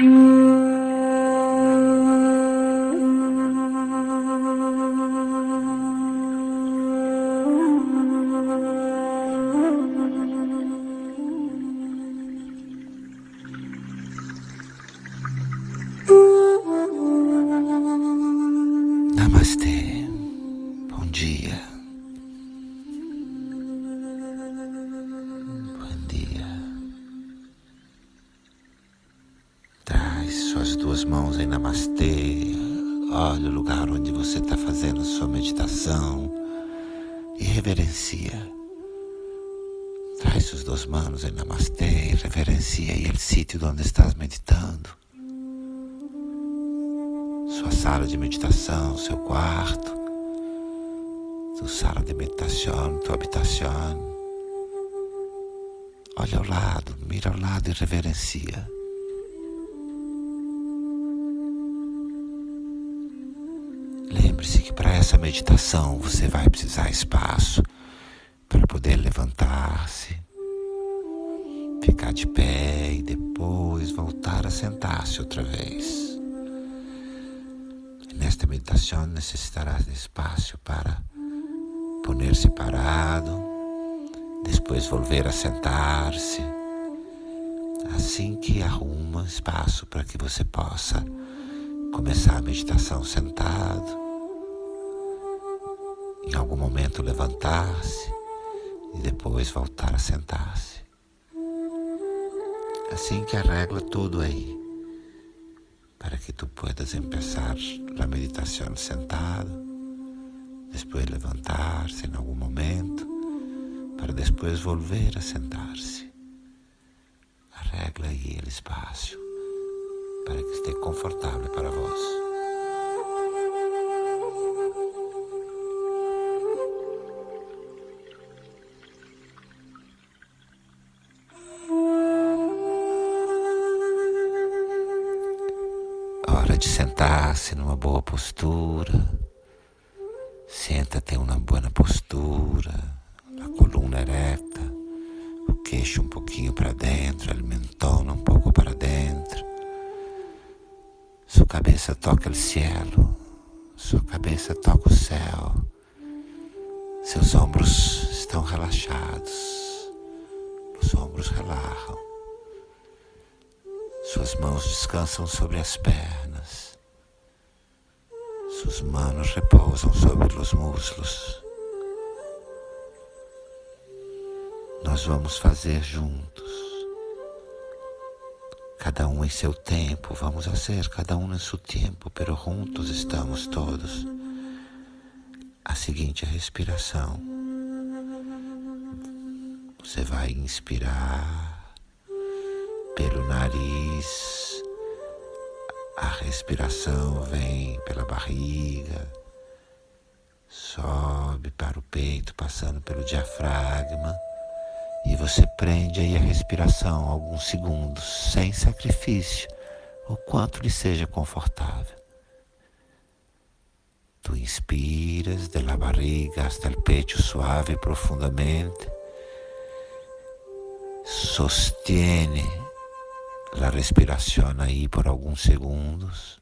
Namastê. Suas duas mãos em Namastê. Olha o lugar onde você está fazendo sua meditação e reverencia. Traz suas duas mãos em Namastê e reverencia aí o sítio onde estás meditando sua sala de meditação, seu quarto, sua sala de meditação, tua habitação. Olha ao lado, mira ao lado e reverencia. Lembre-se que para essa meditação você vai precisar espaço para poder levantar-se, ficar de pé e depois voltar a sentar-se outra vez. Nesta meditação necessitarás de espaço para poner-se parado, depois volver a sentar-se, assim que arruma espaço para que você possa começar a meditação sentado, em algum momento levantar-se e depois voltar a sentar-se. Assim que arregla tudo aí para que tu puedas empezar a meditação sentado, depois levantar-se em algum momento, para depois volver a sentar-se. Arregla aí o espaço para que esteja confortável para vós. Hora de sentar-se numa boa postura. Senta-te uma boa postura, a coluna ereta, o queixo um pouquinho para dentro, a mentona um pouco para dentro. Sua cabeça toca o cielo, sua cabeça toca o céu. Seus ombros estão relaxados, os ombros relaxam. Suas mãos descansam sobre as pernas. Suas manos repousam sobre os muslos. Nós vamos fazer juntos. Cada um em seu tempo, vamos fazer cada um em seu tempo, pero juntos estamos todos. A seguinte respiração. Você vai inspirar pelo nariz, a respiração vem pela barriga, sobe para o peito, passando pelo diafragma, e você prende aí a respiração alguns segundos, sem sacrifício, o quanto lhe seja confortável. Tu inspiras de la barriga hasta el pecho suave e profundamente. Sostiene la respiración ahí por algunos segundos,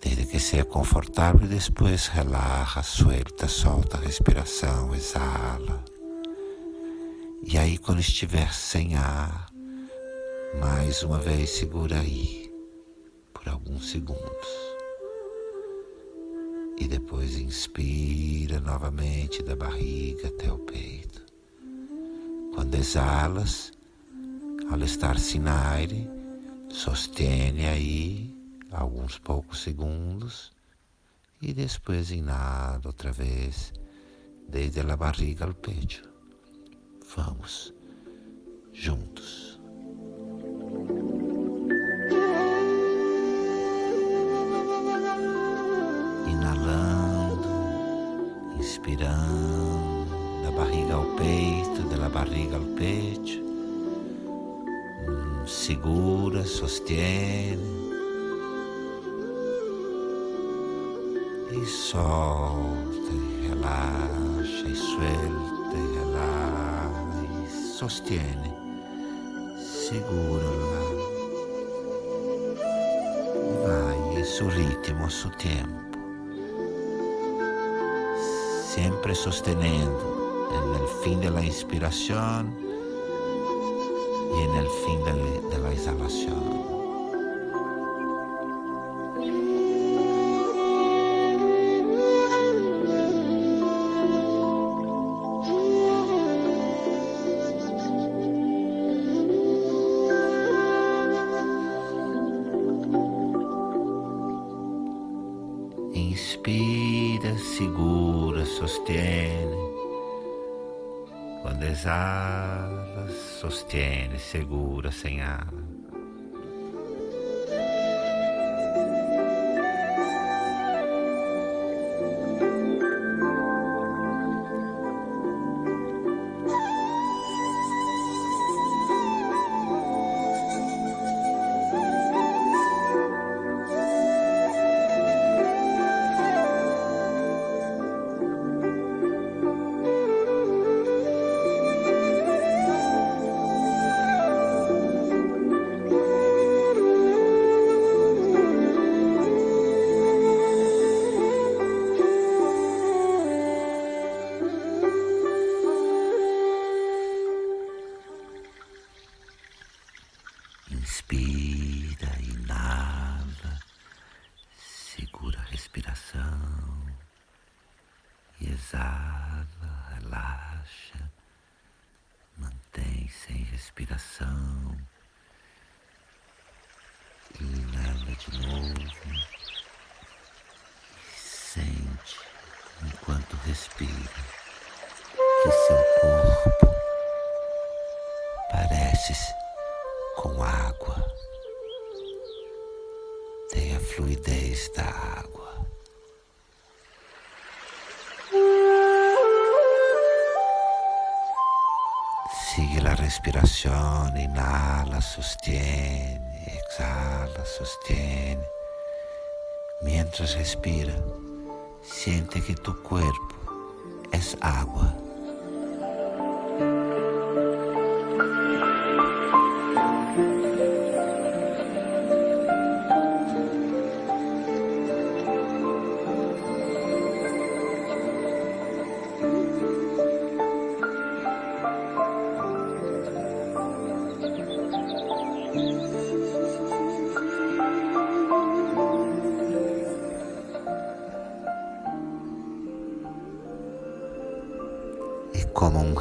desde que sea confortável, después relaja, suelta, solta a respiração, exala. E aí, quando estiver sem ar, mais uma vez segura aí por alguns segundos. E depois inspira novamente da barriga até o peito. Quando exalas, ao estar-se na aire, sostene aí alguns poucos segundos e depois inala outra vez, desde a barriga ao peito. Vamos juntos. Inalando, inspirando, da barriga ao peito, da barriga ao peito segura, sostiene. E solta, e relaxa, e suelta, e relaxa, e sostiene, segura lá. Vai, e su ritmo, su tempo, sempre sostenendo, nel fim da inspiração y en el fin de, de la. Inspira, segura, sostiene. Quando exala, sostiene, segura, sem exala, relaxa, mantém sem respiração. Inala de novo e sente enquanto respira que seu corpo parece com água. Tem a fluidez da água. Respiración, inhala, sostiene, exhala, sostiene. Mientras respira, siente que tu cuerpo es agua.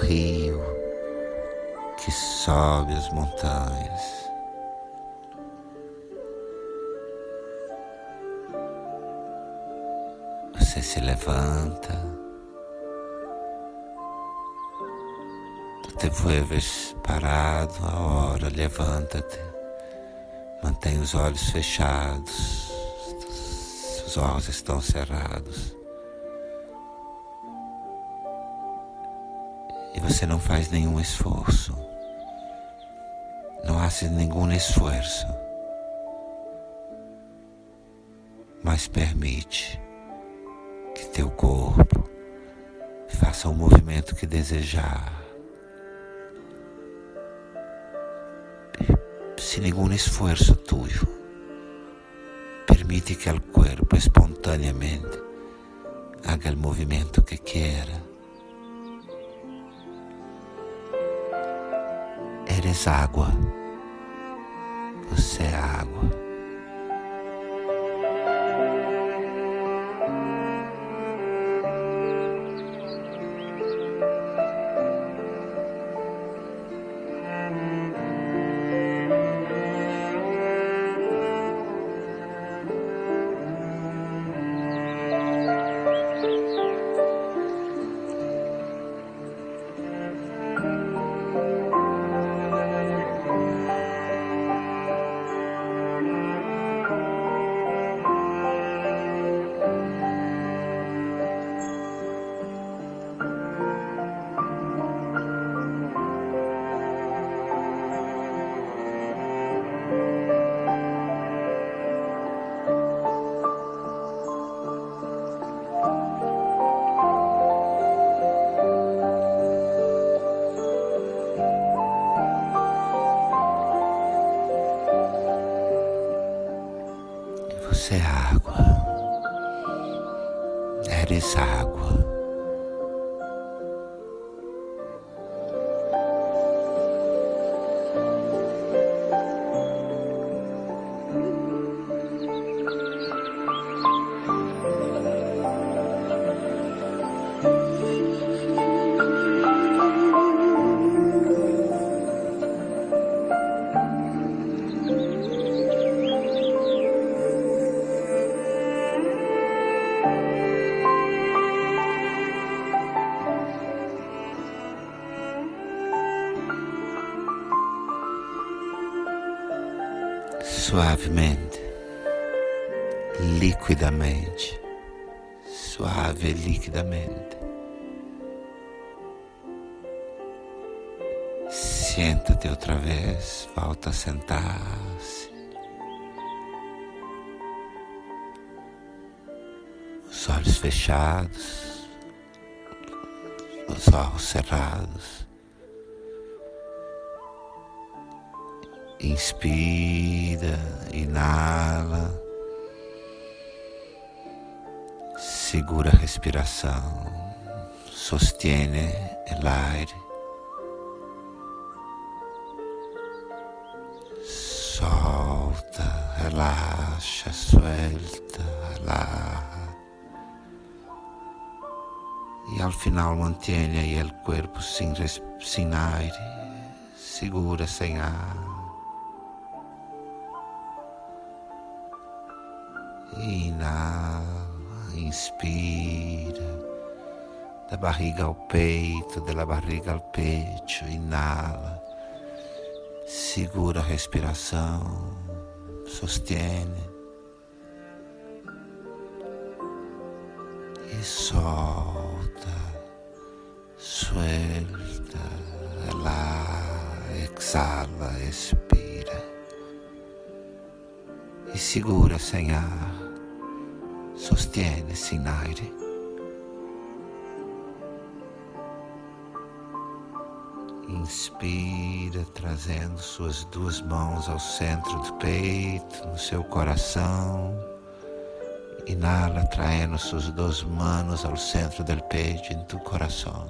Rio que sobe as montanhas. Você se levanta, te vuelves parado a hora, levanta-te, mantém os olhos fechados, os olhos estão cerrados. Você não faz nenhum esforço. Não hace nenhum esforço. Mas permite que teu corpo faça o movimento que desejar. Sem nenhum esforço tuyo. Permite que o corpo espontaneamente haga o movimento que quiera. Eres água. Você é água. Suavemente, liquidamente, suave e liquidamente. Senta-te outra vez, volta a sentar-se. Os olhos fechados, os olhos cerrados. Inspira, inala, segura a respiração, sostiene o ar, solta, relaxa, suelta, relaja. E ao final mantiene aí o corpo sem, sem aire, segura sem ar. Inala, inspira, da barriga ao peito, da barriga ao peito, inala, segura a respiração, sostiene. E solta, suelta, lá, exala, expira. E segura sem ar sostiene sem aire. Inspira, trazendo suas duas mãos ao centro do peito, no seu coração. Inala, traindo suas duas mãos ao centro do peito, em tu coração.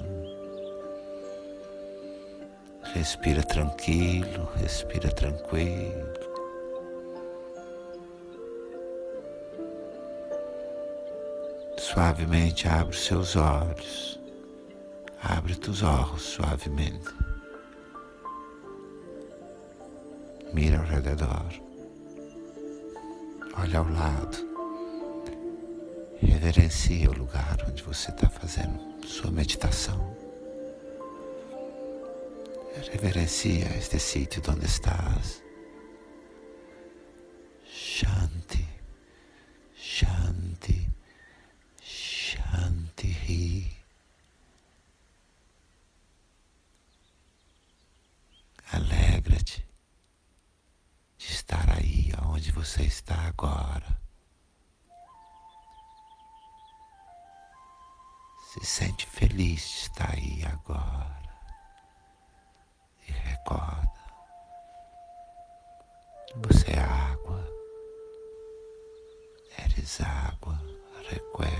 Respira tranquilo, respira tranquilo. Suavemente abre seus olhos. Abre tus olhos suavemente. Mira ao redor. Olha ao lado. Reverencia o lugar onde você está fazendo sua meditação. Reverencia este sítio onde estás. Shanti. você está agora. Se sente feliz de estar aí agora. E recorda. Você é água. Eres água. Recuerda.